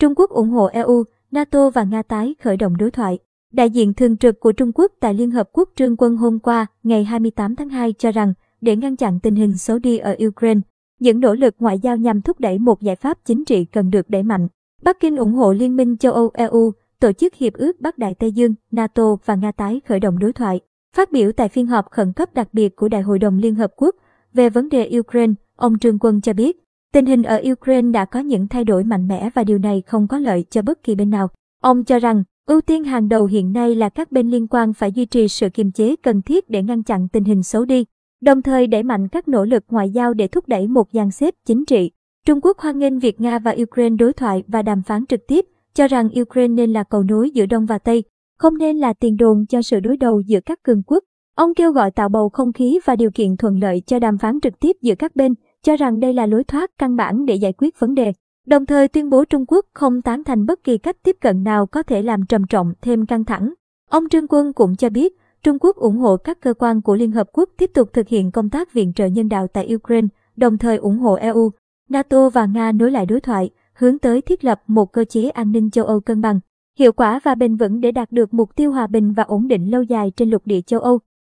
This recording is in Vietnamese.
Trung Quốc ủng hộ EU, NATO và Nga tái khởi động đối thoại. Đại diện thường trực của Trung Quốc tại Liên Hợp Quốc Trương Quân hôm qua, ngày 28 tháng 2 cho rằng, để ngăn chặn tình hình xấu đi ở Ukraine, những nỗ lực ngoại giao nhằm thúc đẩy một giải pháp chính trị cần được đẩy mạnh. Bắc Kinh ủng hộ Liên minh châu Âu EU, tổ chức Hiệp ước Bắc Đại Tây Dương, NATO và Nga tái khởi động đối thoại. Phát biểu tại phiên họp khẩn cấp đặc biệt của Đại hội đồng Liên Hợp Quốc về vấn đề Ukraine, ông Trương Quân cho biết, tình hình ở Ukraine đã có những thay đổi mạnh mẽ và điều này không có lợi cho bất kỳ bên nào. Ông cho rằng, ưu tiên hàng đầu hiện nay là các bên liên quan phải duy trì sự kiềm chế cần thiết để ngăn chặn tình hình xấu đi, đồng thời đẩy mạnh các nỗ lực ngoại giao để thúc đẩy một dàn xếp chính trị. Trung Quốc hoan nghênh việc Nga và Ukraine đối thoại và đàm phán trực tiếp, cho rằng Ukraine nên là cầu nối giữa Đông và Tây, không nên là tiền đồn cho sự đối đầu giữa các cường quốc. Ông kêu gọi tạo bầu không khí và điều kiện thuận lợi cho đàm phán trực tiếp giữa các bên, cho rằng đây là lối thoát căn bản để giải quyết vấn đề. Đồng thời tuyên bố Trung Quốc không tán thành bất kỳ cách tiếp cận nào có thể làm trầm trọng thêm căng thẳng. Ông Trương Quân cũng cho biết, Trung Quốc ủng hộ các cơ quan của Liên Hợp Quốc tiếp tục thực hiện công tác viện trợ nhân đạo tại Ukraine, đồng thời ủng hộ EU, NATO và Nga nối lại đối thoại, hướng tới thiết lập một cơ chế an ninh châu Âu cân bằng, hiệu quả và bền vững để đạt được mục tiêu hòa bình và ổn định lâu dài trên lục địa châu Âu.